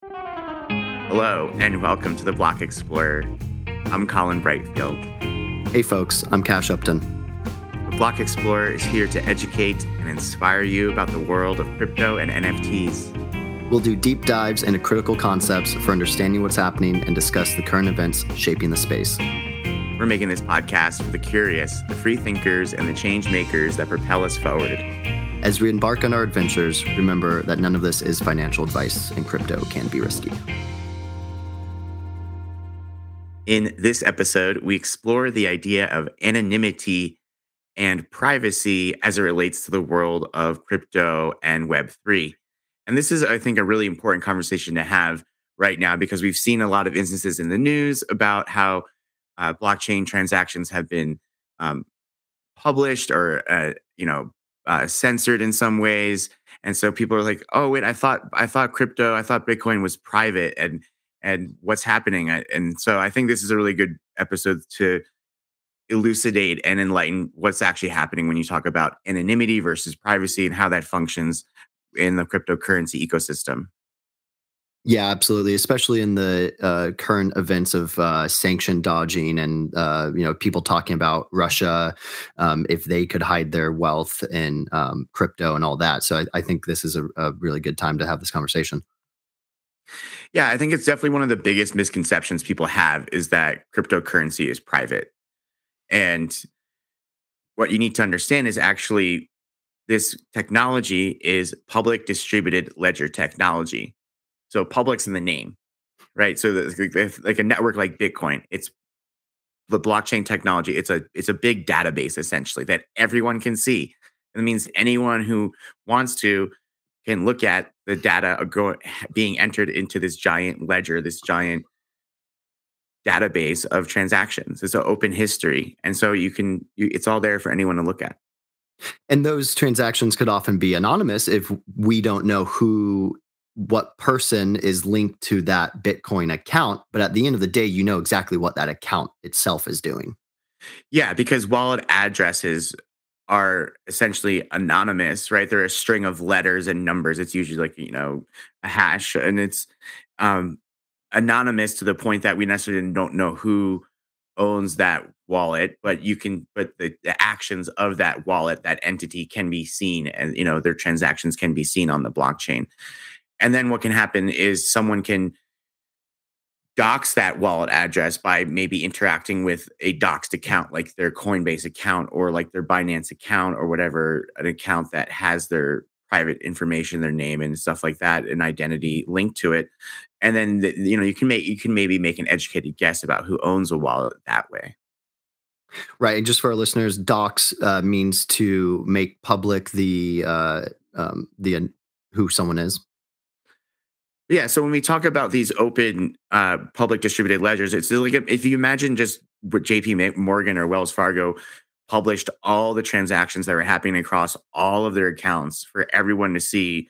Hello, and welcome to the Block Explorer. I'm Colin Brightfield. Hey, folks, I'm Cash Upton. The Block Explorer is here to educate and inspire you about the world of crypto and NFTs. We'll do deep dives into critical concepts for understanding what's happening and discuss the current events shaping the space. We're making this podcast for the curious, the free thinkers, and the change makers that propel us forward. As we embark on our adventures, remember that none of this is financial advice and crypto can be risky. In this episode, we explore the idea of anonymity and privacy as it relates to the world of crypto and Web3. And this is, I think, a really important conversation to have right now because we've seen a lot of instances in the news about how uh, blockchain transactions have been um, published or, uh, you know, uh, censored in some ways. And so people are like, "Oh wait, I thought I thought crypto, I thought Bitcoin was private, and and what's happening?" And so I think this is a really good episode to elucidate and enlighten what's actually happening when you talk about anonymity versus privacy and how that functions in the cryptocurrency ecosystem. Yeah, absolutely. Especially in the uh, current events of uh, sanction dodging and uh, you know people talking about Russia um, if they could hide their wealth in um, crypto and all that. So I, I think this is a, a, really good time to have this conversation. Yeah, I think it's definitely one of the biggest misconceptions people have is that cryptocurrency is private, and what you need to understand is actually this technology is public distributed ledger technology so public's in the name, right? So the, like a network like Bitcoin, it's the blockchain technology. It's a it's a big database essentially that everyone can see. It means anyone who wants to can look at the data being entered into this giant ledger, this giant database of transactions. It's an open history, and so you can you, it's all there for anyone to look at. And those transactions could often be anonymous if we don't know who what person is linked to that Bitcoin account. But at the end of the day, you know exactly what that account itself is doing. Yeah, because wallet addresses are essentially anonymous, right? They're a string of letters and numbers. It's usually like, you know, a hash and it's um, anonymous to the point that we necessarily don't know who owns that wallet, but you can, but the, the actions of that wallet, that entity can be seen and, you know, their transactions can be seen on the blockchain. And then what can happen is someone can dox that wallet address by maybe interacting with a doxed account like their Coinbase account or like their Binance account or whatever, an account that has their private information, their name and stuff like that, an identity linked to it. And then the, you know you can make you can maybe make an educated guess about who owns a wallet that way. Right. And just for our listeners, dox uh, means to make public the uh, um, the uh, who someone is. Yeah. So when we talk about these open uh, public distributed ledgers, it's like if you imagine just what JP Morgan or Wells Fargo published all the transactions that were happening across all of their accounts for everyone to see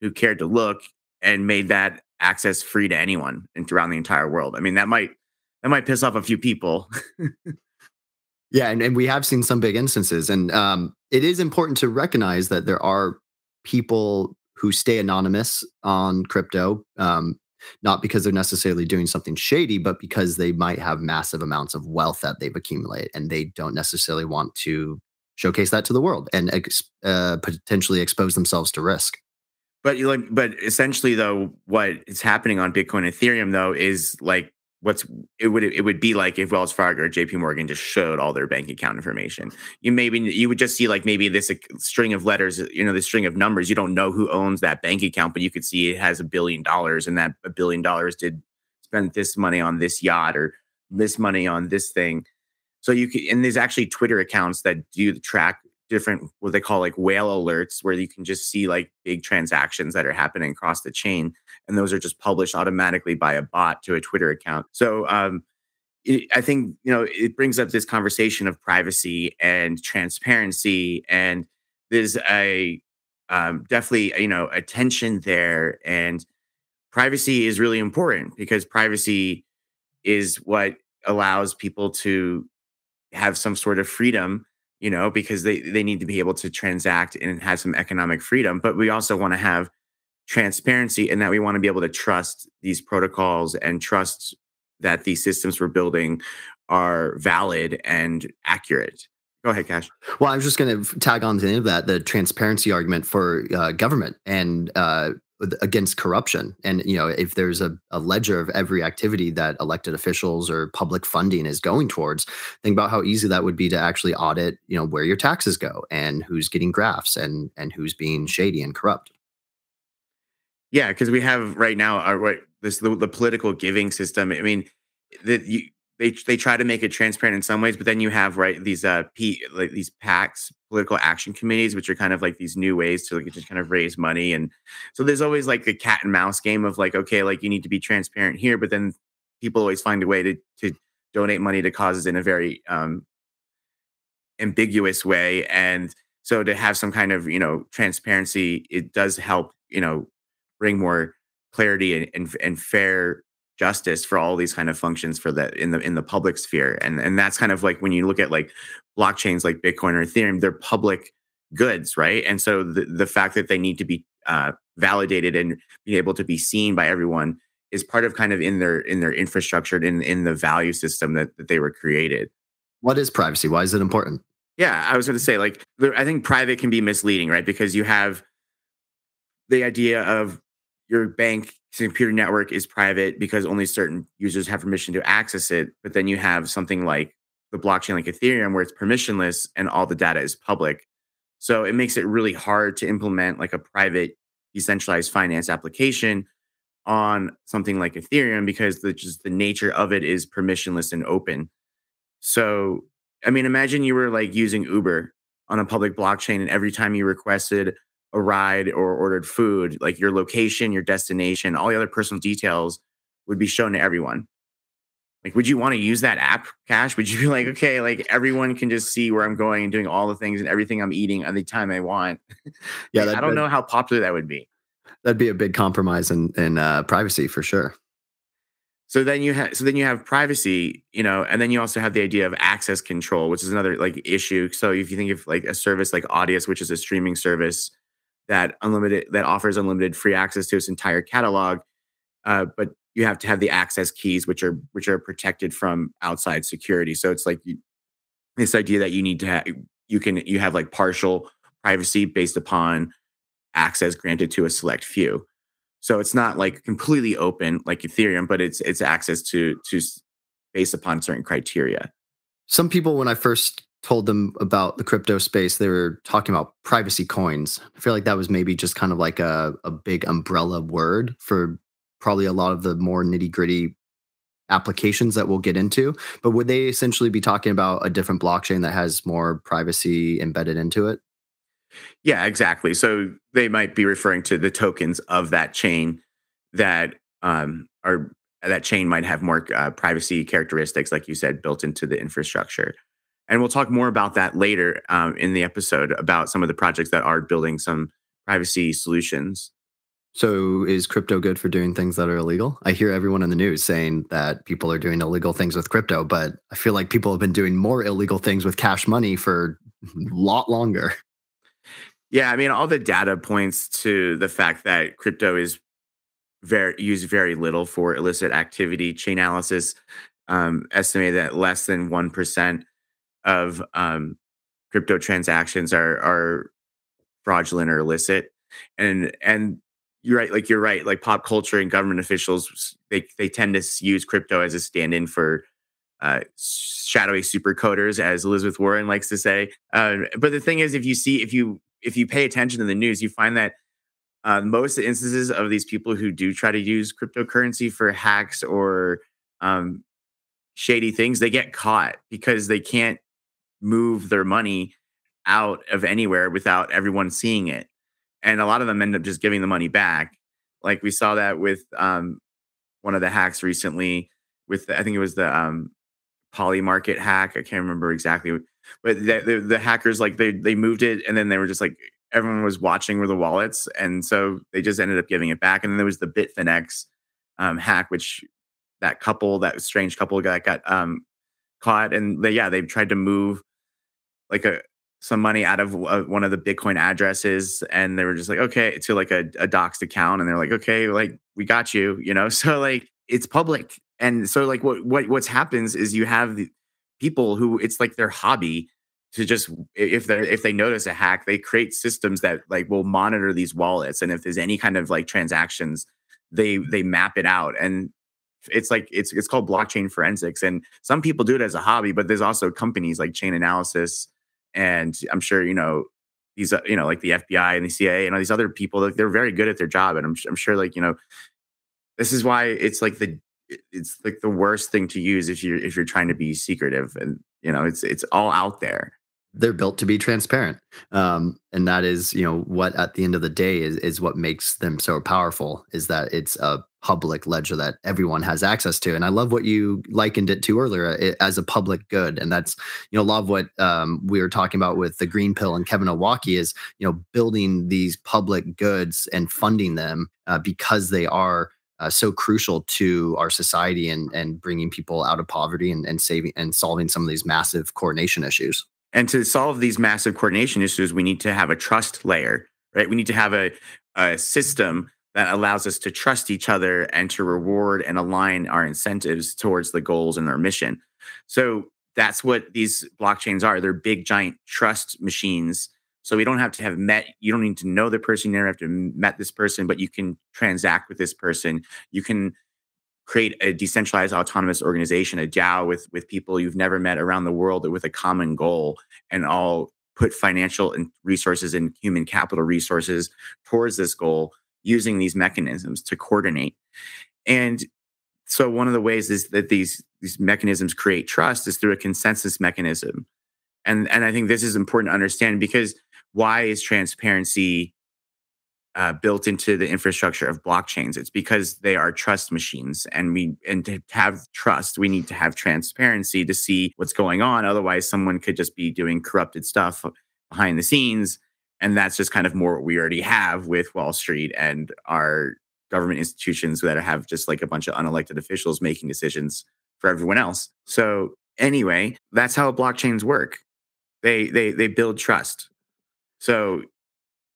who cared to look and made that access free to anyone and around the entire world. I mean, that might that might piss off a few people. yeah, and, and we have seen some big instances. And um, it is important to recognize that there are people who stay anonymous on crypto, um, not because they're necessarily doing something shady, but because they might have massive amounts of wealth that they've accumulated and they don't necessarily want to showcase that to the world and ex- uh, potentially expose themselves to risk. But you like, but essentially, though, what is happening on Bitcoin, Ethereum, though, is like what's it would it would be like if Wells Fargo or JP Morgan just showed all their bank account information. You maybe you would just see like maybe this string of letters, you know, the string of numbers. You don't know who owns that bank account, but you could see it has a billion dollars and that a billion dollars did spend this money on this yacht or this money on this thing. So you can and there's actually Twitter accounts that do track different what they call like whale alerts where you can just see like big transactions that are happening across the chain and those are just published automatically by a bot to a twitter account. So um, it, i think you know it brings up this conversation of privacy and transparency and there's a um, definitely you know attention there and privacy is really important because privacy is what allows people to have some sort of freedom you know, because they, they need to be able to transact and have some economic freedom. But we also want to have transparency and that we want to be able to trust these protocols and trust that these systems we're building are valid and accurate. Go ahead, Cash. Well, I was just going to tag on to the end of that the transparency argument for uh, government and uh, against corruption. And you know, if there's a, a ledger of every activity that elected officials or public funding is going towards, think about how easy that would be to actually audit. You know, where your taxes go and who's getting grafts and and who's being shady and corrupt. Yeah, because we have right now uh, our what this the, the political giving system. I mean, that you they they try to make it transparent in some ways, but then you have right these uh P like these PACs, political action committees, which are kind of like these new ways to like just kind of raise money, and so there's always like a cat and mouse game of like okay, like you need to be transparent here, but then people always find a way to to donate money to causes in a very um ambiguous way, and so to have some kind of you know transparency, it does help you know bring more clarity and, and, and fair justice for all these kind of functions for the in the in the public sphere. And and that's kind of like when you look at like blockchains like bitcoin or ethereum they're public goods right? And so the, the fact that they need to be uh, validated and be able to be seen by everyone is part of kind of in their in their infrastructure in in the value system that, that they were created. What is privacy? Why is it important? Yeah i was going to say like i think private can be misleading right? Because you have the idea of your bank computer network is private because only certain users have permission to access it. But then you have something like the blockchain like Ethereum where it's permissionless and all the data is public. So it makes it really hard to implement like a private decentralized finance application on something like Ethereum because the just the nature of it is permissionless and open. So I mean imagine you were like using Uber on a public blockchain and every time you requested a ride or ordered food, like your location, your destination, all the other personal details would be shown to everyone. Like, would you want to use that app, Cash? Would you be like, okay, like everyone can just see where I'm going and doing all the things and everything I'm eating at the time I want? Yeah, I don't know how popular that would be. That'd be a big compromise in in uh, privacy for sure. So then you have so then you have privacy, you know, and then you also have the idea of access control, which is another like issue. So if you think of like a service like Audius, which is a streaming service, that unlimited that offers unlimited free access to its entire catalog, uh, but you have to have the access keys, which are which are protected from outside security. So it's like you, this idea that you need to have you can you have like partial privacy based upon access granted to a select few. So it's not like completely open like Ethereum, but it's it's access to to based upon certain criteria. Some people, when I first told them about the crypto space, they were talking about privacy coins. I feel like that was maybe just kind of like a, a big umbrella word for probably a lot of the more nitty gritty applications that we'll get into. But would they essentially be talking about a different blockchain that has more privacy embedded into it? Yeah, exactly. So they might be referring to the tokens of that chain that um, are that chain might have more uh, privacy characteristics, like you said, built into the infrastructure. And we'll talk more about that later um, in the episode about some of the projects that are building some privacy solutions. So, is crypto good for doing things that are illegal? I hear everyone in the news saying that people are doing illegal things with crypto, but I feel like people have been doing more illegal things with cash money for a lot longer. Yeah, I mean, all the data points to the fact that crypto is very used very little for illicit activity. Chainalysis um, estimated that less than one percent of um, crypto transactions are are fraudulent or illicit, and and you're right, like you're right, like pop culture and government officials they they tend to use crypto as a stand-in for uh, shadowy super coders, as Elizabeth Warren likes to say. Uh, but the thing is, if you see, if you if you pay attention to the news, you find that uh, most instances of these people who do try to use cryptocurrency for hacks or um, shady things, they get caught because they can't move their money out of anywhere without everyone seeing it. And a lot of them end up just giving the money back. Like we saw that with um, one of the hacks recently with the, I think it was the um, Polymarket hack. I can't remember exactly, but the, the, the, hackers like they they moved it and then they were just like everyone was watching where the wallets, and so they just ended up giving it back. And then there was the Bitfinex um, hack, which that couple, that strange couple, got got um, caught, and they, yeah, they tried to move like a some money out of uh, one of the Bitcoin addresses, and they were just like, okay, to like a, a doxed account, and they're like, okay, like we got you, you know. So like it's public, and so like what what what's happens is you have people who it's like their hobby to just if they if they notice a hack, they create systems that like will monitor these wallets, and if there's any kind of like transactions, they they map it out and it's like it's it's called blockchain forensics and some people do it as a hobby but there's also companies like Chainalysis and i'm sure you know these uh, you know like the fbi and the cia and all these other people like they're very good at their job and i'm, I'm sure like you know this is why it's like the it's like the worst thing to use if you're if you're trying to be secretive and you know it's it's all out there they're built to be transparent um, and that is you know what at the end of the day is is what makes them so powerful is that it's a public ledger that everyone has access to and i love what you likened it to earlier it, as a public good and that's you know a lot of what um, we were talking about with the green pill and kevin owocki is you know building these public goods and funding them uh, because they are uh, so crucial to our society and and bringing people out of poverty and, and saving and solving some of these massive coordination issues and to solve these massive coordination issues, we need to have a trust layer, right? We need to have a, a system that allows us to trust each other and to reward and align our incentives towards the goals and our mission. So that's what these blockchains are. They're big, giant trust machines. So we don't have to have met, you don't need to know the person, you never have to met this person, but you can transact with this person. You can create a decentralized autonomous organization, a DAO with with people you've never met around the world with a common goal, and all put financial and resources and human capital resources towards this goal using these mechanisms to coordinate. And so one of the ways is that these these mechanisms create trust is through a consensus mechanism. And and I think this is important to understand because why is transparency uh, built into the infrastructure of blockchains. It's because they are trust machines, and we and to have trust, we need to have transparency to see what's going on. Otherwise, someone could just be doing corrupted stuff behind the scenes, and that's just kind of more what we already have with Wall Street and our government institutions that have just like a bunch of unelected officials making decisions for everyone else. So anyway, that's how blockchains work. They they they build trust. So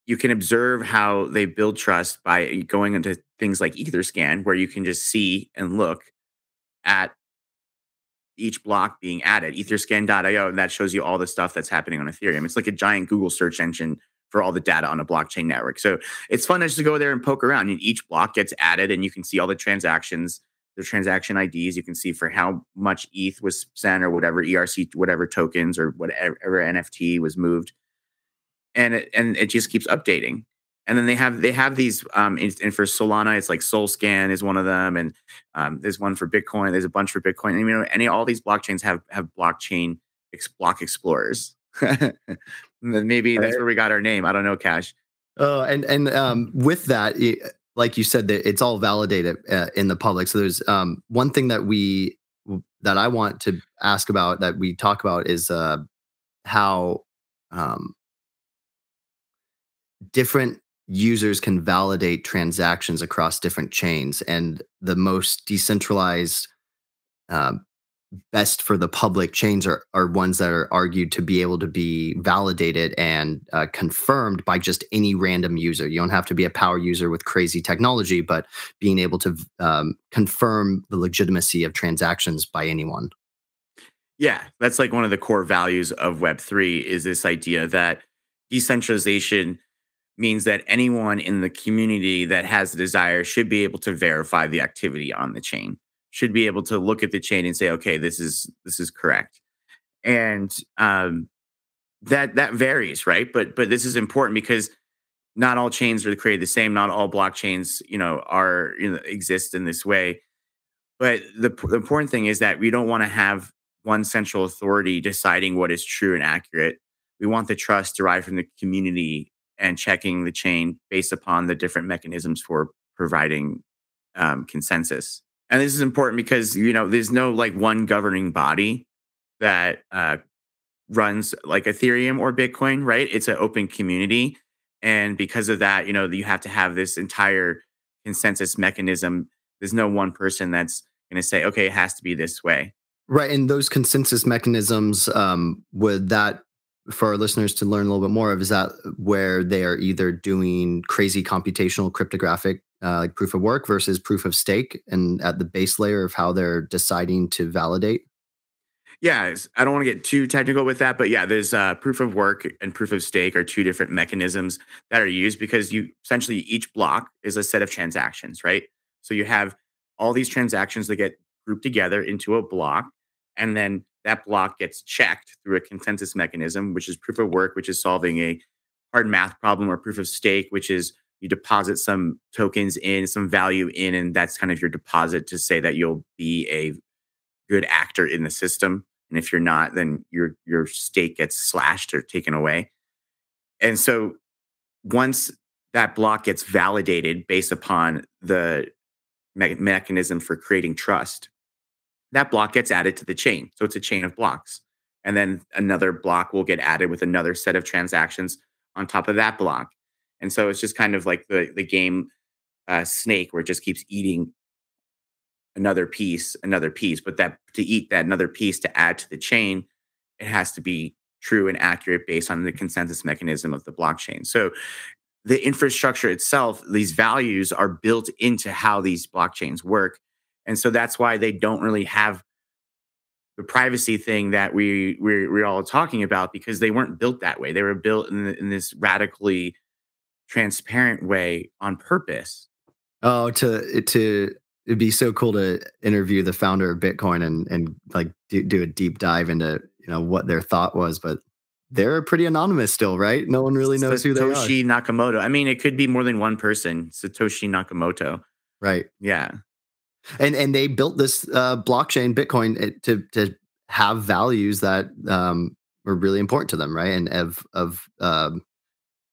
you can observe how they build trust by going into things like Etherscan, where you can just see and look at each block being added, etherscan.io, and that shows you all the stuff that's happening on Ethereum. It's like a giant Google search engine for all the data on a blockchain network. So it's fun just to go there and poke around. And each block gets added, and you can see all the transactions, the transaction IDs. You can see for how much ETH was sent or whatever ERC, whatever tokens or whatever NFT was moved and it and it just keeps updating. And then they have they have these um and for Solana it's like Solscan is one of them, and um, there's one for Bitcoin. There's a bunch for Bitcoin. And, you know, any all these blockchains have have blockchain ex- block explorers. Maybe that's where we got our name. I don't know, Cash. Oh, and and um, with that, like you said, that it's all validated uh, in the public. So there's um, one thing that we that I want to ask about that we talk about is uh, how um, different users can validate transactions across different chains and the most decentralized um, best for the public chains are, are ones that are argued to be able to be validated and uh, confirmed by just any random user. You don't have to be a power user with crazy technology but being able to um, confirm the legitimacy of transactions by anyone. Yeah that's like one of the core values of web3 is this idea that decentralization means that anyone in the community that has the desire should be able to verify the activity on the chain should be able to look at the chain and say okay this is this is correct. And um, that that varies right? But but this is important because not all chains are created the same. Not all blockchains you know are you know exist in this way. But the, the important thing is that we don't want to have one central authority deciding what is true and accurate. We want the trust derived from the community and checking the chain based upon the different mechanisms for providing um, consensus. And this is important because you know there's no like one governing body that uh, runs like Ethereum or Bitcoin, right? It's an open community, and because of that, you know you have to have this entire consensus mechanism. There's no one person that's going to say, okay, it has to be this way. Right, and those consensus mechanisms um, would that for our listeners to learn a little bit more of is that where they are either doing crazy computational cryptographic uh, like proof of work versus proof of stake and at the base layer of how they're deciding to validate? Yeah i don't want to get too technical with that but yeah there's uh, proof of work and proof of stake are two different mechanisms that are used because you essentially each block is a set of transactions right? So you have all these transactions that get grouped together into a block and then that block gets checked through a consensus mechanism, which is proof of work, which is solving a hard math problem, or proof of stake, which is you deposit some tokens in, some value in, and that's kind of your deposit to say that you'll be a good actor in the system. And if you're not, then your your stake gets slashed or taken away. And so once that block gets validated based upon the me- mechanism for creating trust, that block gets added to the chain. So it's a chain of blocks. And then another block will get added with another set of transactions on top of that block. And so it's just kind of like the, the game uh, snake where it just keeps eating another piece, another piece. But that to eat that another piece to add to the chain, it has to be true and accurate based on the consensus mechanism of the blockchain. So the infrastructure itself, these values are built into how these blockchains work. And so that's why they don't really have the privacy thing that we we're, we're all talking about because they weren't built that way. They were built in, in this radically transparent way on purpose. Oh, to to it'd be so cool to interview the founder of Bitcoin and and like do, do a deep dive into you know what their thought was, but they're pretty anonymous still, right? No one really knows Satoshi who they are. Satoshi Nakamoto. I mean, it could be more than one person. Satoshi Nakamoto. Right. Yeah and and they built this uh, blockchain Bitcoin to to have values that um, were really important to them, right? And of of um,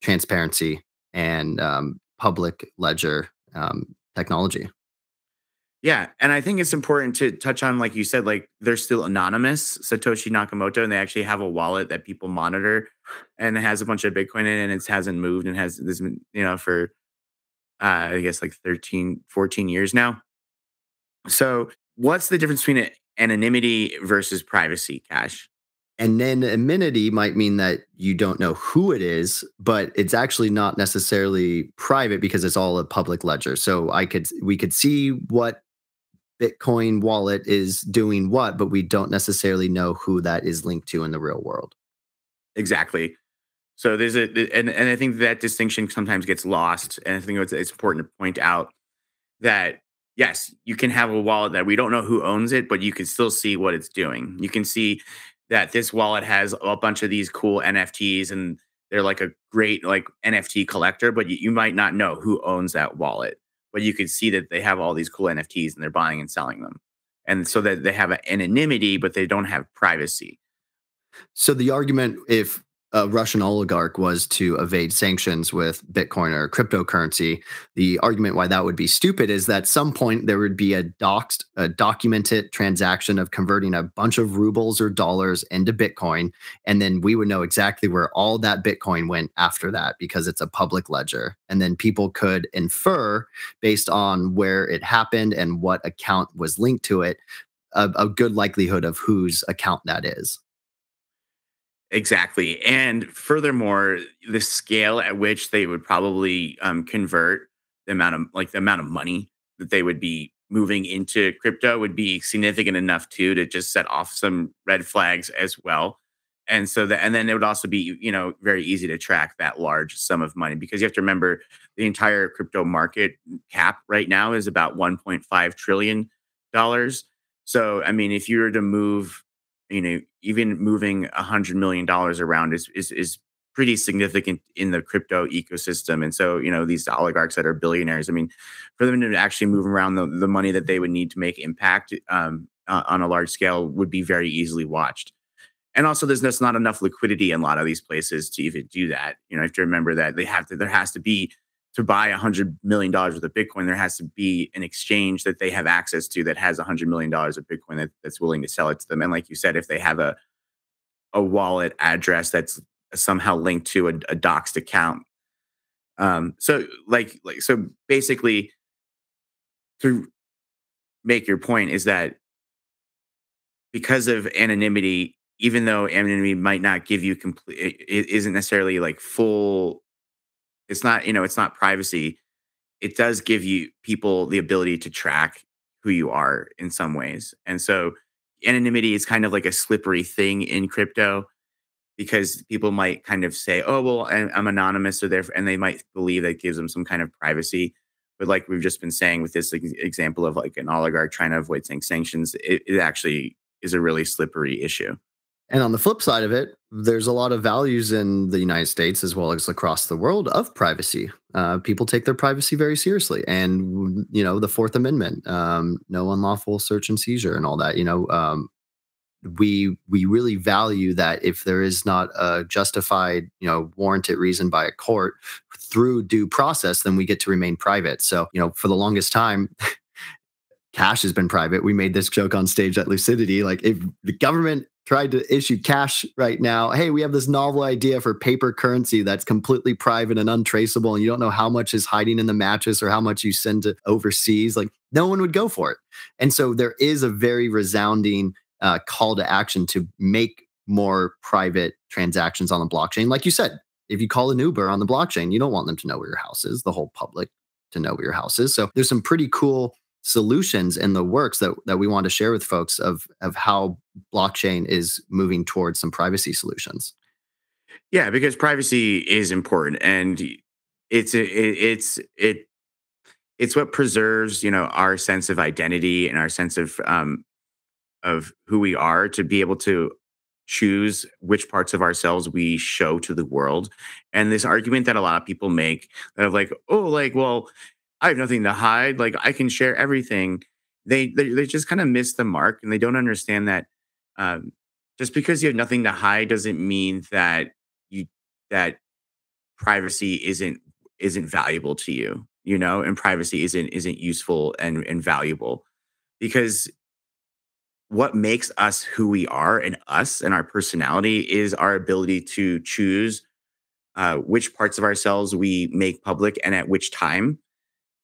transparency and um, public ledger um, technology. Yeah, and I think it's important to touch on, like you said, like they're still anonymous, Satoshi Nakamoto, and they actually have a wallet that people monitor, and it has a bunch of Bitcoin in it, and it hasn't moved and has this, you know, for uh, I guess like 13, 14 years now. So, what's the difference between anonymity versus privacy, Cash? And then anonymity might mean that you don't know who it is, but it's actually not necessarily private because it's all a public ledger. So I could we could see what Bitcoin wallet is doing what, but we don't necessarily know who that is linked to in the real world. Exactly. So there's a and, and I think that distinction sometimes gets lost. And I think it's, it's important to point out that yes, you can have a wallet that we don't know who owns it, but you can still see what it's doing. You can see that this wallet has a bunch of these cool NFTs and they're like a great like NFT collector, but you, you might not know who owns that wallet. But you can see that they have all these cool NFTs and they're buying and selling them. And so that they have an anonymity, but they don't have privacy. So the argument, if a Russian oligarch was to evade sanctions with Bitcoin or cryptocurrency, the argument why that would be stupid is that at some point there would be a doxed, a documented transaction of converting a bunch of rubles or dollars into Bitcoin, and then we would know exactly where all that Bitcoin went after that because it's a public ledger, and then people could infer based on where it happened and what account was linked to it a, a good likelihood of whose account that is. Exactly. And furthermore, the scale at which they would probably um, convert the amount of like the amount of money that they would be moving into crypto would be significant enough too to just set off some red flags as well. And so that and then it would also be, you know, very easy to track that large sum of money because you have to remember the entire crypto market cap right now is about 1.5 trillion dollars. So I mean, if you were to move you know, even moving a hundred million dollars around is, is is pretty significant in the crypto ecosystem. And so, you know, these oligarchs that are billionaires, I mean, for them to actually move around the, the money that they would need to make impact um, uh, on a large scale would be very easily watched. And also, there's just not enough liquidity in a lot of these places to even do that. You know, you have to remember that they have to, there has to be to buy a hundred million dollars worth of Bitcoin, there has to be an exchange that they have access to that has a hundred million dollars of Bitcoin that, that's willing to sell it to them. And like you said, if they have a a wallet address that's somehow linked to a, a doxed account, um, so like like so basically, to make your point is that because of anonymity even though anonymity might not give you complete, it isn't necessarily like full. It's not you know it's not privacy. It does give you people the ability to track who you are in some ways, and so anonymity is kind of like a slippery thing in crypto because people might kind of say, "Oh, well, I'm anonymous," or there, and they might believe that gives them some kind of privacy. But like we've just been saying with this example of like an oligarch trying to avoid saying sanctions, it, it actually is a really slippery issue. And on the flip side of it, there's a lot of values in the United States as well as across the world of privacy. Uh, people take their privacy very seriously, and you know the Fourth Amendment, um, no unlawful search and seizure, and all that. You know, um, we we really value that if there is not a justified, you know, warranted reason by a court through due process, then we get to remain private. So, you know, for the longest time. cash has been private. We made this joke on stage at Lucidity. Like, if the government tried to issue cash right now. Hey, we have this novel idea for paper currency that's completely private and untraceable, and you don't know how much is hiding in the mattress or how much you send to overseas. Like, no one would go for it. And so there is a very resounding uh, call to action to make more private transactions on the blockchain. Like you said, if you call an Uber on the blockchain, you don't want them to know where your house is, the whole public to know where your house is. So there's some pretty cool solutions in the works that that we want to share with folks of of how blockchain is moving towards some privacy solutions. Yeah, because privacy is important, and it's it, it's it it's what preserves you know our sense of identity and our sense of um of who we are to be able to choose which parts of ourselves we show to the world and this argument that a lot of people make of like oh like well I have nothing to hide. Like I can share everything. They they, they just kind of miss the mark and they don't understand that um, just because you have nothing to hide doesn't mean that you that privacy isn't isn't valuable to you, you know, and privacy isn't isn't useful and and valuable because what makes us who we are and us and our personality is our ability to choose uh, which parts of ourselves we make public and at which time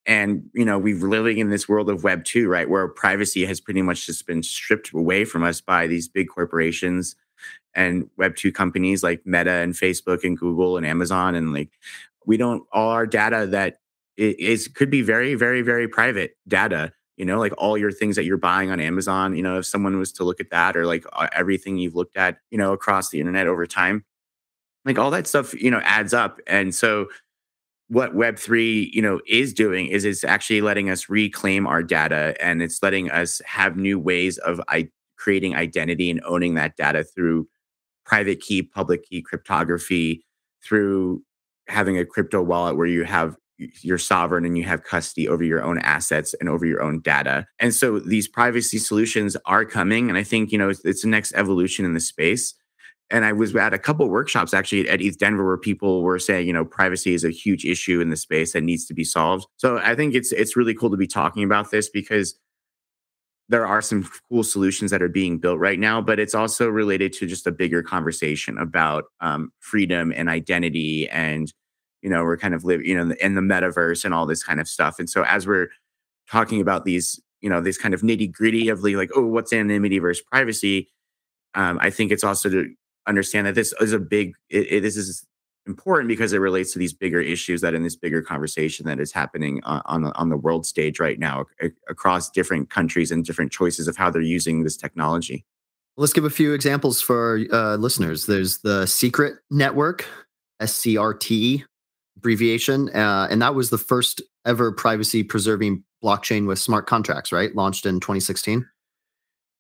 and you know we're living in this world of web 2 right where privacy has pretty much just been stripped away from us by these big corporations and web 2 companies like meta and facebook and google and amazon and like we don't all our data that is could be very very very private data you know like all your things that you're buying on amazon you know if someone was to look at that or like everything you've looked at you know across the internet over time like all that stuff you know adds up. And so what web3 you know is doing is it's actually letting us reclaim our data and it's letting us have new ways of I- creating identity and owning that data through private key public key cryptography through having a crypto wallet where you have you're sovereign and you have custody over your own assets and over your own data. And so these privacy solutions are coming and i think you know it's, it's the next evolution in the space and I was at a couple workshops actually at ETHDenver where people were saying, you know, privacy is a huge issue in the space that needs to be solved. So I think it's it's really cool to be talking about this because there are some cool solutions that are being built right now, but it's also related to just a bigger conversation about um, freedom and identity, and you know, we're kind of live, you know, in the, in the metaverse and all this kind of stuff. And so as we're talking about these, you know, this kind of nitty gritty of like, oh, what's anonymity versus privacy? Um, I think it's also to understand that this is a big it, it, this is important because it relates to these bigger issues that in this bigger conversation that is happening on on the, on the world stage right now across different countries and different choices of how they're using this technology. Let's give a few examples for uh, listeners. There's the Secret Network, SCRT abbreviation, uh, and that was the first ever privacy preserving blockchain with smart contracts, right? Launched in 2016.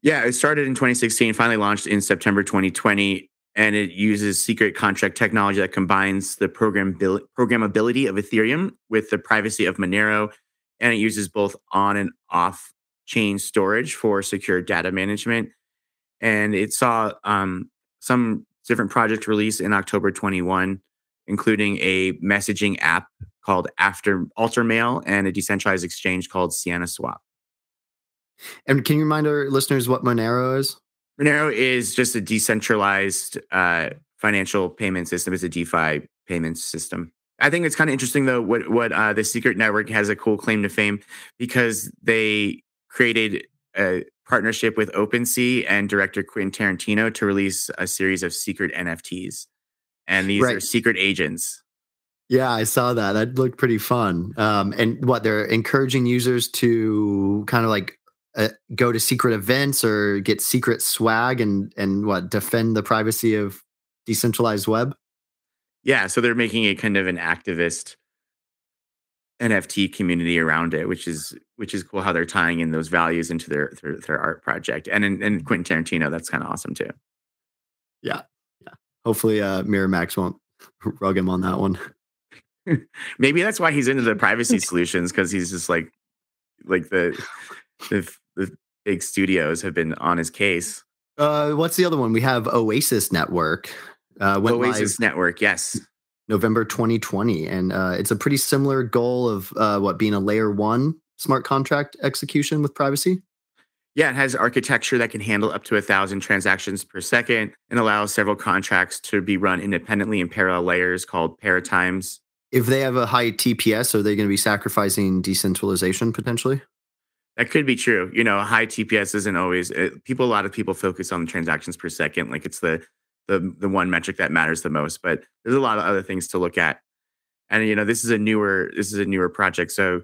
Yeah, it started in 2016, finally launched in September 2020 and it uses secret contract technology that combines the program programmability of Ethereum with the privacy of Monero, and it uses both on and off chain storage for secure data management. And it saw um, some different projects released in October 21, including a messaging app called After Altermail and a decentralized exchange called Sienna Swap. And can you remind our listeners what Monero is? Monero is just a decentralized uh, financial payment system. It's a DeFi payment system. I think it's kind of interesting though what what uh, the Secret Network has a cool claim to fame because they created a partnership with OpenSea and director Quentin Tarantino to release a series of secret NFTs. And these right. are secret agents. Yeah, I saw that. That looked pretty fun. Um, and what they're encouraging users to kind of like uh, go to secret events or get secret swag and and what defend the privacy of decentralized web. Yeah, so they're making a kind of an activist NFT community around it, which is which is cool how they're tying in those values into their their, their art project. And in, in Quentin Tarantino, that's kind of awesome too. Yeah, yeah. Hopefully, uh, Miramax won't rug him on that one. Maybe that's why he's into the privacy solutions because he's just like, like the, the the big studios have been on his case. Uh, what's the other one? We have Oasis Network. Uh, Oasis Network, yes. November 2020, and uh, it's a pretty similar goal of uh, what being a layer one smart contract execution with privacy. Yeah, it has architecture that can handle up to a thousand transactions per second and allows several contracts to be run independently in parallel layers called paratimes if they have a high TPS, are they going to be sacrificing decentralization potentially? That could be true. You know, high TPS isn't always it, people. A lot of people focus on the transactions per second, like it's the the the one metric that matters the most. But there's a lot of other things to look at. And you know, this is a newer this is a newer project, so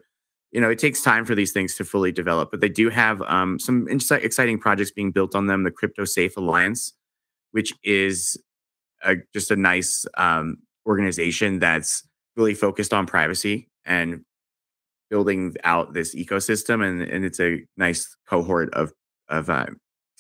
you know it takes time for these things to fully develop. But they do have um, some exciting projects being built on them. The Crypto Safe Alliance, which is a, just a nice um, organization that's really focused on privacy and building out this ecosystem and, and it's a nice cohort of of uh,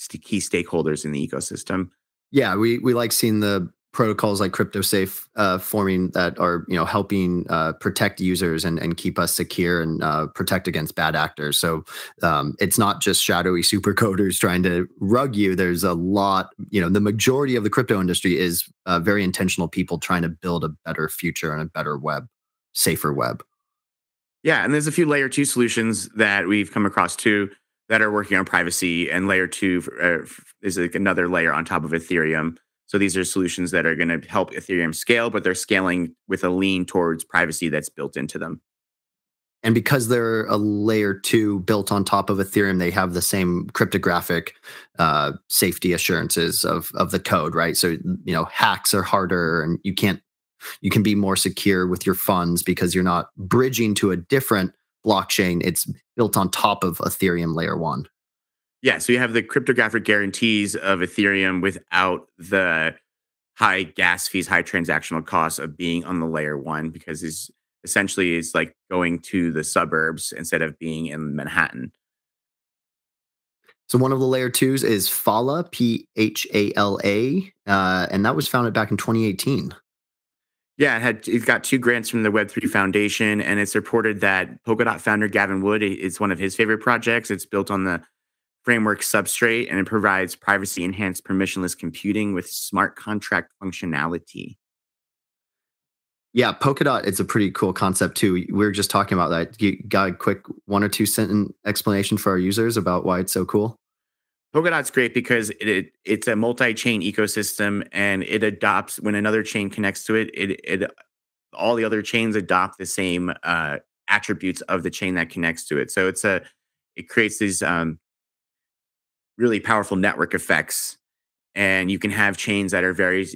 key stakeholders in the ecosystem yeah we we like seeing the protocols like CryptoSafe uh, forming that are you know helping uh, protect users and, and keep us secure and uh, protect against bad actors. So um, it's not just shadowy super coders trying to rug you. There's a lot. You know, the majority of the crypto industry is uh, very intentional people trying to build a better future and a better web, safer web. Yeah, and there's a few layer two solutions that we've come across too that are working on privacy, and layer two uh, is like another layer on top of Ethereum so these are solutions that are going to help Ethereum scale, but they're scaling with a lean towards privacy that's built into them. And because they're a layer two built on top of Ethereum, they have the same cryptographic uh, safety assurances of of the code, right? So you know hacks are harder, and you can't you can be more secure with your funds because you're not bridging to a different blockchain. It's built on top of Ethereum layer one. Yeah, so you have the cryptographic guarantees of Ethereum without the high gas fees, high transactional costs of being on the layer one because it's essentially it's like going to the suburbs instead of being in Manhattan. So one of the layer twos is Phala, P H A L A, uh, and that was founded back in 2018. Yeah, it had it got two grants from the Web3 Foundation, and it's reported that Polkadot founder Gavin Wood is one of his favorite projects. It's built on the framework substrate and it provides privacy enhanced permissionless computing with smart contract functionality. Yeah, Polkadot is a pretty cool concept too. We were just talking about that. You got a quick one or two sentence explanation for our users about why it's so cool? Polkadot's great because it, it it's a multi-chain ecosystem and it adopts when another chain connects to it, it it all the other chains adopt the same uh, attributes of the chain that connects to it. So it's a it creates these um, really powerful network effects. And you can have chains that are very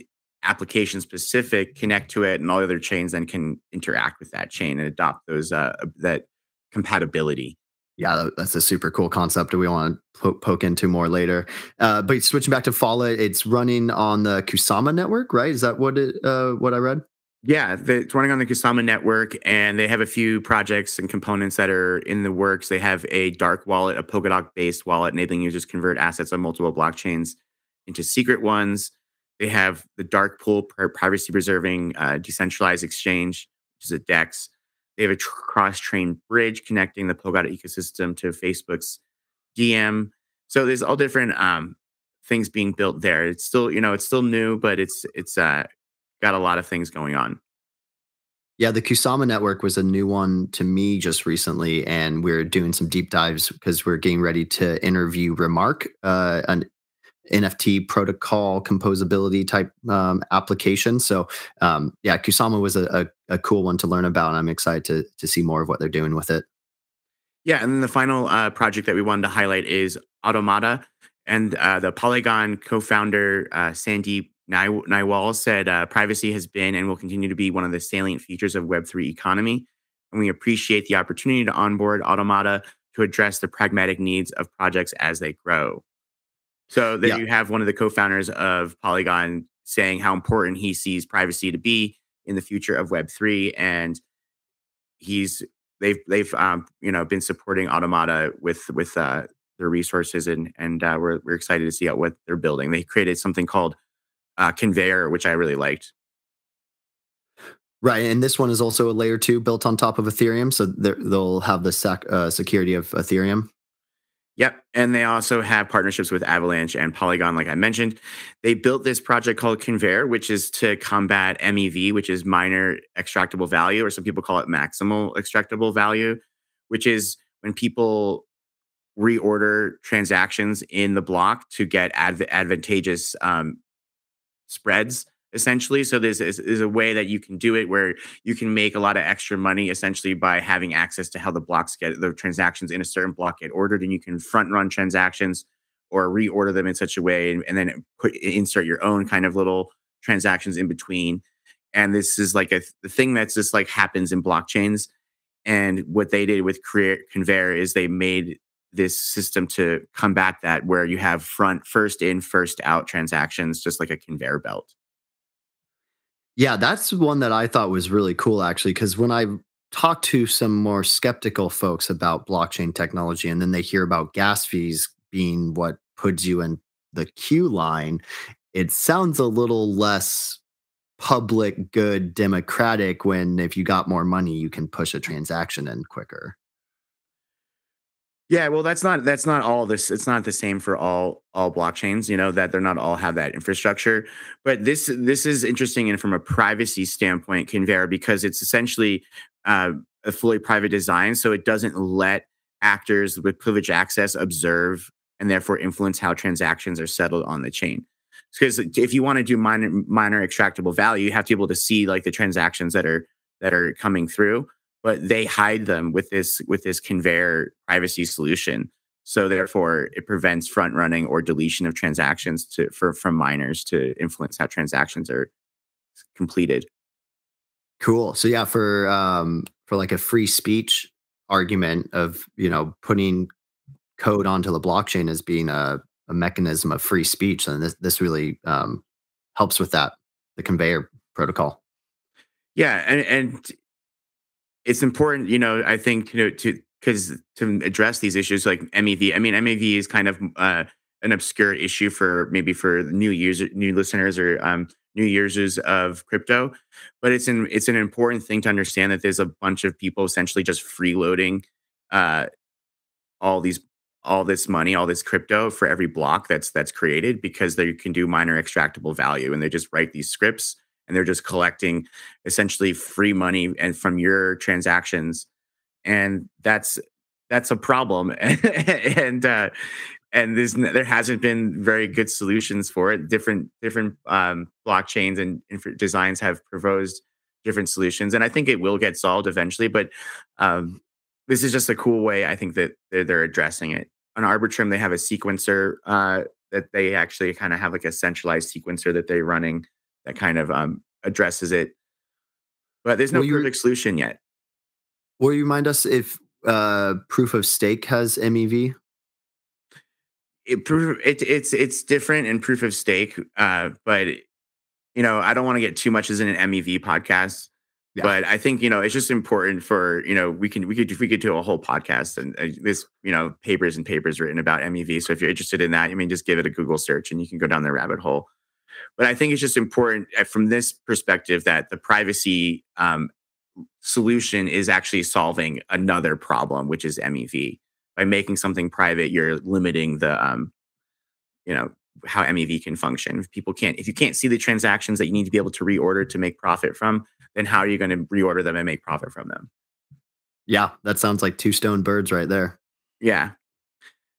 application specific connect to it, and all the other chains then can interact with that chain and adopt those uh, that compatibility. Yeah, that's a super cool concept that we want to poke into more later. Uh, but switching back to Phala, it's running on the Kusama network, right? Is that what it, uh, what I read? Yeah, it's running on the Kusama network, and they have a few projects and components that are in the works. They have a dark wallet, a Polkadot based wallet, enabling users to convert assets on multiple blockchains into secret ones. They have the dark pool privacy preserving uh, decentralized exchange, which is a DEX. They have a tr- cross chain bridge connecting the Polkadot ecosystem to Facebook's Diem. So there's all different um, things being built there. It's still, you know, it's still new, but it's it's uh, got a lot of things going on. Yeah, the Kusama network was a new one to me just recently, and we're doing some deep dives because we're getting ready to interview RMRK, uh, an NFT protocol composability type um, application. So, um, yeah, Kusama was a, a, a, cool one to learn about. And I'm excited to to see more of what they're doing with it. Yeah, and then the final uh, project that we wanted to highlight is Automata. And uh, the Polygon co-founder uh, Sandeep Nailwal said uh, privacy has been and will continue to be one of the salient features of Web3 economy. And we appreciate the opportunity to onboard Automata to address the pragmatic needs of projects as they grow. So then yeah. you have one of the co-founders of Polygon saying how important he sees privacy to be in the future of Web3. And he's they've they've um, you know been supporting Automata with with uh, their resources and and uh, we're we're excited to see what they're building. They created something called uh, Conveyor, which I really liked. Right, and this one is also a layer two built on top of Ethereum, so they'll have the sec, uh, security of Ethereum. Yep, and they also have partnerships with Avalanche and Polygon, like I mentioned. They built this project called Conveyor, which is to combat MEV, which is miner extractable value, or some people call it maximal extractable value, which is when people reorder transactions in the block to get adv- advantageous um, spreads essentially. So there's is, a way that you can do it where you can make a lot of extra money essentially by having access to how the blocks get the transactions in a certain block get ordered, and you can front run transactions or reorder them in such a way, and, and then put insert your own kind of little transactions in between. And this is like a thing that's just like happens in blockchains. And what they did with create Conveyor is they made this system to combat that where you have front first in first out transactions just like a conveyor belt yeah that's one that i thought was really cool actually because when i talk to some more skeptical folks about blockchain technology and then they hear about gas fees being what puts you in the queue line it sounds a little less public good democratic when if you got more money you can push a transaction in quicker yeah, well, that's not that's not all this. It's not the same for all all blockchains. You know that they're not all have that infrastructure. But this this is interesting, and from a privacy standpoint, Conveyor because it's essentially uh, a fully private design, so it doesn't let actors with privileged access observe and therefore influence how transactions are settled on the chain. Because if you want to do miner miner extractable value, you have to be able to see like the transactions that are that are coming through but they hide them with this with this conveyor privacy solution. So therefore it prevents front running or deletion of transactions to for from miners to influence how transactions are completed. Cool. So yeah for um for like a free speech argument of you know putting code onto the blockchain as being a, a mechanism of free speech and this this really um helps with that the conveyor protocol. Yeah and and it's important, you know, I think, you know, to because to address these issues like MEV, I mean, MEV is kind of uh, an obscure issue for maybe for new users, new listeners, or um, new users of crypto, but it's an it's an important thing to understand that there's a bunch of people essentially just freeloading uh, all these all this money, all this crypto for every block that's that's created because they can do miner extractable value, and they just write these scripts and they're just collecting essentially free money and from your transactions and that's that's a problem. And uh and there's there hasn't been very good solutions for it. Different different um blockchains and designs have proposed different solutions and i think it will get solved eventually but um this is just a cool way i think that they're, they're addressing it. On arbitrum they have a sequencer uh that they actually kind of have like a centralized sequencer that they're running that kind of um, addresses it. But there's no perfect solution yet. Will you remind us if uh, proof of stake has MEV? It, proof it, it's it's different in proof of stake, uh, but you know I don't want to get too much as in an MEV podcast. Yeah. But I think you know it's just important for you know we can we could we could do a whole podcast and uh, this you know papers and papers written about MEV. So if you're interested in that, I mean just give it a Google search and you can go down the rabbit hole. But I think it's just important uh, from this perspective that the privacy um, solution is actually solving another problem, which is MEV. By making something private, you're limiting the, um, you know, how MEV can function. If people can't, if you can't see the transactions that you need to be able to reorder to make profit from, then how are you going to reorder them and make profit from them? Yeah, that sounds like two stone birds right there. Yeah.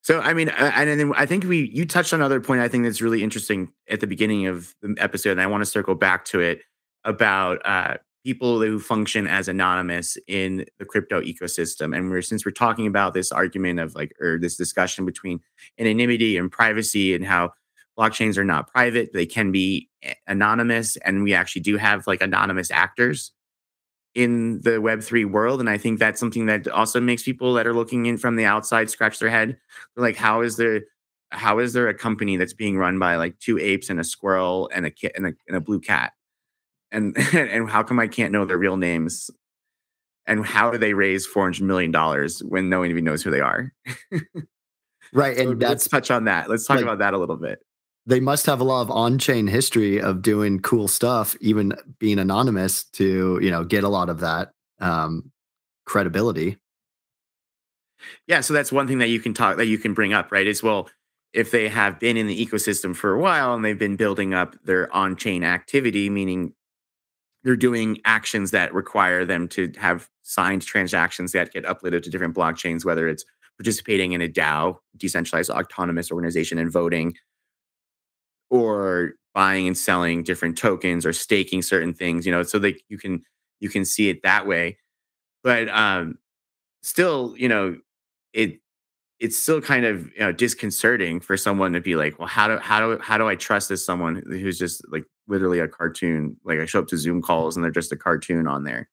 So I mean, and then I think we you touched on another point I think that's really interesting at the beginning of the episode, and I want to circle back to it about uh, people who function as anonymous in the crypto ecosystem. And we're since we're talking about this argument of like or this discussion between anonymity and privacy and how blockchains are not private, they can be anonymous, and we actually do have like anonymous actors in the web3 world and i think that's something that also makes people that are looking in from the outside scratch their head like how is there how is there a company that's being run by like two apes and a squirrel and a kit and a, and a blue cat and and how come I can't know their real names? And how do they raise four hundred million dollars when no one even knows who they are? right, so and let's touch on that. Let's talk like, about that a little bit. They must have a lot of on-chain history of doing cool stuff, even being anonymous to you know get a lot of that um, credibility. Yeah, so that's one thing that you can talk that you can bring up, right? Is well, if they have been in the ecosystem for a while and they've been building up their on-chain activity, meaning they're doing actions that require them to have signed transactions that get uploaded to different blockchains, whether it's participating in a DAO, decentralized autonomous organization, and voting, or buying and selling different tokens or staking certain things. You know, so that you can you can see it that way. But um, still, you know, it it's still kind of you know, disconcerting for someone to be like, well, how do how do how do I trust this someone who's just like literally a cartoon? Like I show up to Zoom calls and they're just a cartoon on there.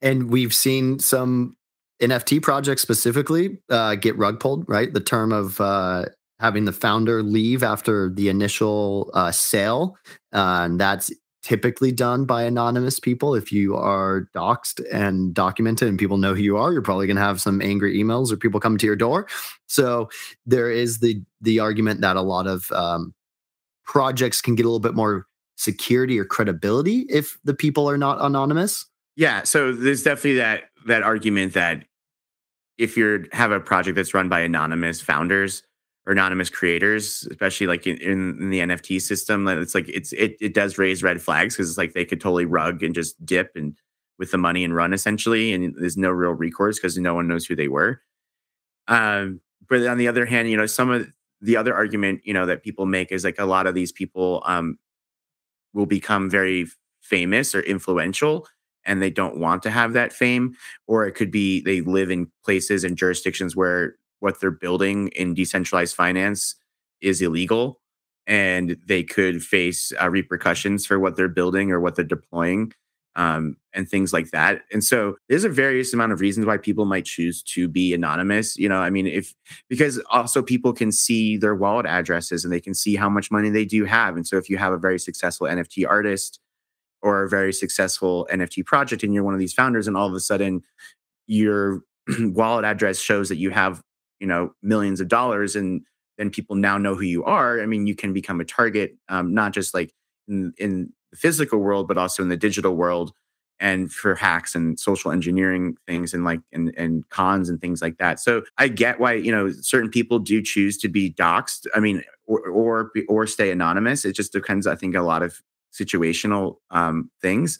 And we've seen some NFT projects specifically uh, get rug pulled, right? The term of uh, having the founder leave after the initial uh, sale, uh, and that's typically done by anonymous people. If you are doxxed and documented and people know who you are, you're probably going to have some angry emails or people come to your door. So there is the the argument that a lot of um, projects can get a little bit more security or credibility if the people are not anonymous. Yeah, so there's definitely that that argument that if you have a project that's run by anonymous founders, or anonymous creators, especially like in, in, the NFT system. It's like it's it it does raise red flags because it's like they could totally rug and just dip and with the money and run essentially, and there's no real recourse because no one knows who they were. Um, but on the other hand, you know, some of the other argument you know that people make is like a lot of these people um, will become very famous or influential and they don't want to have that fame or it could be they live in places and jurisdictions where what they're building in decentralized finance is illegal and they could face uh, repercussions for what they're building or what they're deploying um, and things like that. And so there's a various amount of reasons why people might choose to be anonymous. You know, I mean, if because also people can see their wallet addresses and they can see how much money they do have. And so if you have a very successful NFT artist or a very successful NFT project and you're one of these founders, and all of a sudden your wallet address shows that you have you know millions of dollars and then people now know who you are i mean you can become a target um, not just like in, in the physical world but also in the digital world and for hacks and social engineering things and like and, and cons and things like that. So i get why you know certain people do choose to be doxxed i mean or or, or stay anonymous it just depends i think a lot of situational um, things.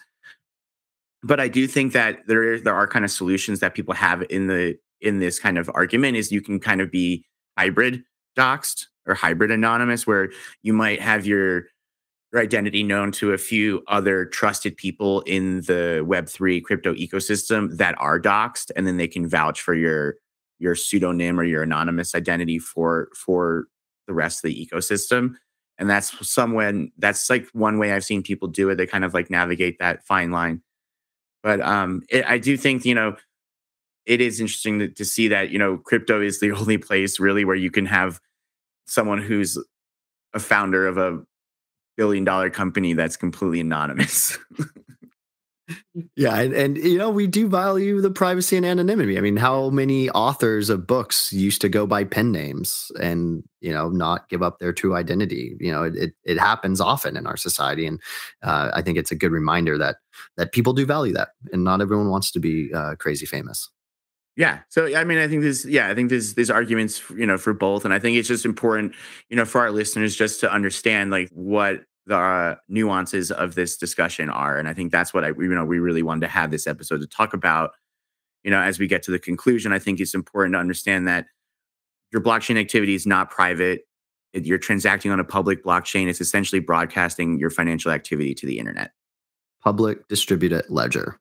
But i do think that there there are kind of solutions that people have in the in this kind of argument is you can kind of be hybrid doxxed or hybrid anonymous, where you might have your your identity known to a few other trusted people in the Web3 crypto ecosystem that are doxxed, and then they can vouch for your your pseudonym or your anonymous identity for for the rest of the ecosystem. And that's someone that's like one way I've seen people do it. They kind of like navigate that fine line. But um, it, I do think you know it is interesting to, to see that you know crypto is the only place really where you can have someone who's a founder of a billion dollar company that's completely anonymous. yeah, and, and you know we do value the privacy and anonymity. I mean, how many authors of books used to go by pen names and you know not give up their true identity? You know, it it happens often in our society, and uh, I think it's a good reminder that that people do value that, and not everyone wants to be uh, crazy famous. Yeah. So I mean, I think there's yeah, I think there's there's arguments you know for both, and I think it's just important you know for our listeners just to understand like what the uh, nuances of this discussion are, and I think that's what I you know we really wanted to have this episode to talk about. You know, as we get to the conclusion, I think it's important to understand that your blockchain activity is not private. You're transacting on a public blockchain. It's essentially broadcasting your financial activity to the internet. public distributed ledger.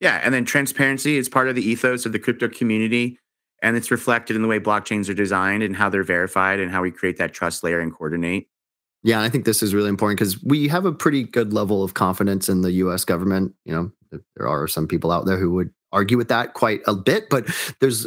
Yeah, and then transparency is part of the ethos of the crypto community, and it's reflected in the way blockchains are designed and how they're verified and how we create that trust layer and coordinate. Yeah, I think this is really important because we have a pretty good level of confidence in the U.S. government. You know, there are some people out there who would argue with that quite a bit, but there's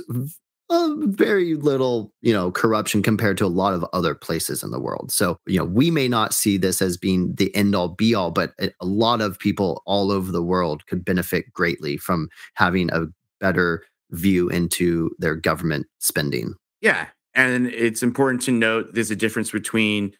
very little, you know, corruption compared to a lot of other places in the world. So, you know, we may not see this as being the end all be all, but a lot of people all over the world could benefit greatly from having a better view into their government spending. Yeah. And it's important to note there's a difference between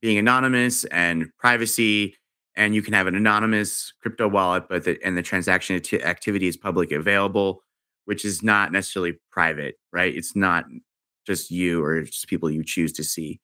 being anonymous and privacy. And you can have an anonymous crypto wallet, but the, and the transaction activity is public available which is not necessarily private, right? It's not just you or just people you choose to see.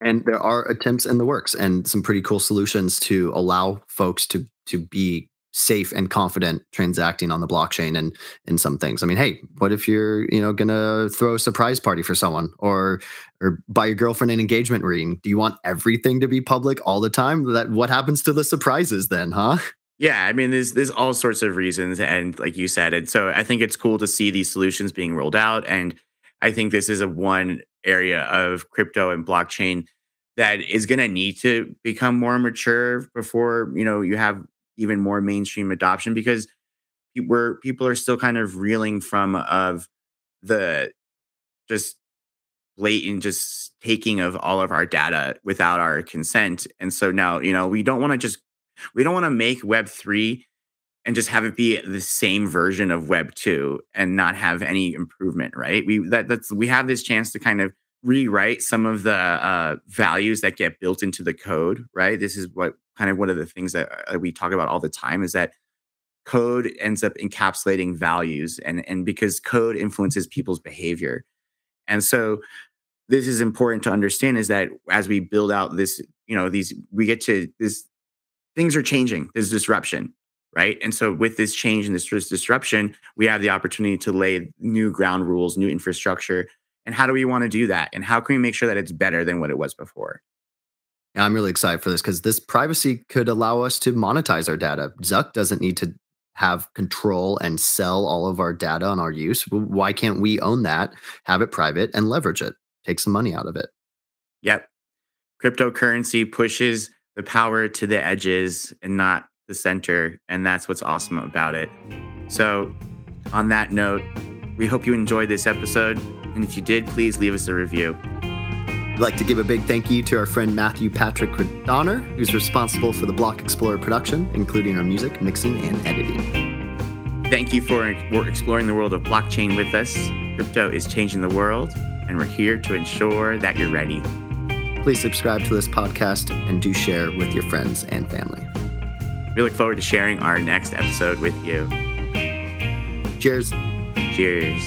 And there are attempts in the works and some pretty cool solutions to allow folks to to be safe and confident transacting on the blockchain and in some things. I mean, hey, what if you're, you know, gonna throw a surprise party for someone or or buy your girlfriend an engagement ring? Do you want everything to be public all the time? That what happens to the surprises then, huh? Yeah, I mean, there's there's all sorts of reasons, and like you said, and so I think it's cool to see these solutions being rolled out, and I think this is a one area of crypto and blockchain that is going to need to become more mature before you know you have even more mainstream adoption because where people are still kind of reeling from of the just blatant just taking of all of our data without our consent and so now you know we don't want to just we don't want to make Web 3 and just have it be the same version of Web 2 and not have any improvement, right? We that that's we have this chance to kind of rewrite some of the uh, values that get built into the code, right? This is what kind of one of the things that uh, we talk about all the time is that code ends up encapsulating values and and because code influences people's behavior. And so this is important to understand is that as we build out this, you know, these we get to this things are changing. There's disruption, right? And so with this change and this disruption, we have the opportunity to lay new ground rules, new infrastructure. And how do we want to do that? And how can we make sure that it's better than what it was before? I'm really excited for this because this privacy could allow us to monetize our data. Zuck doesn't need to have control and sell all of our data on our use. Why can't we own that, have it private, and leverage it? Take some money out of it. Yep. Cryptocurrency pushes the power to the edges and not the center. And that's what's awesome about it. So, on that note, we hope you enjoyed this episode. And if you did, please leave us a review. I'd like to give a big thank you to our friend Matthew Patrick Donner, who's responsible for the Block Explorer production, including our music, mixing, and editing. Thank you for exploring the world of blockchain with us. Crypto is changing the world, and we're here to ensure that you're ready. Please subscribe to this podcast and do share with your friends and family. We look forward to sharing our next episode with you. Cheers. Cheers.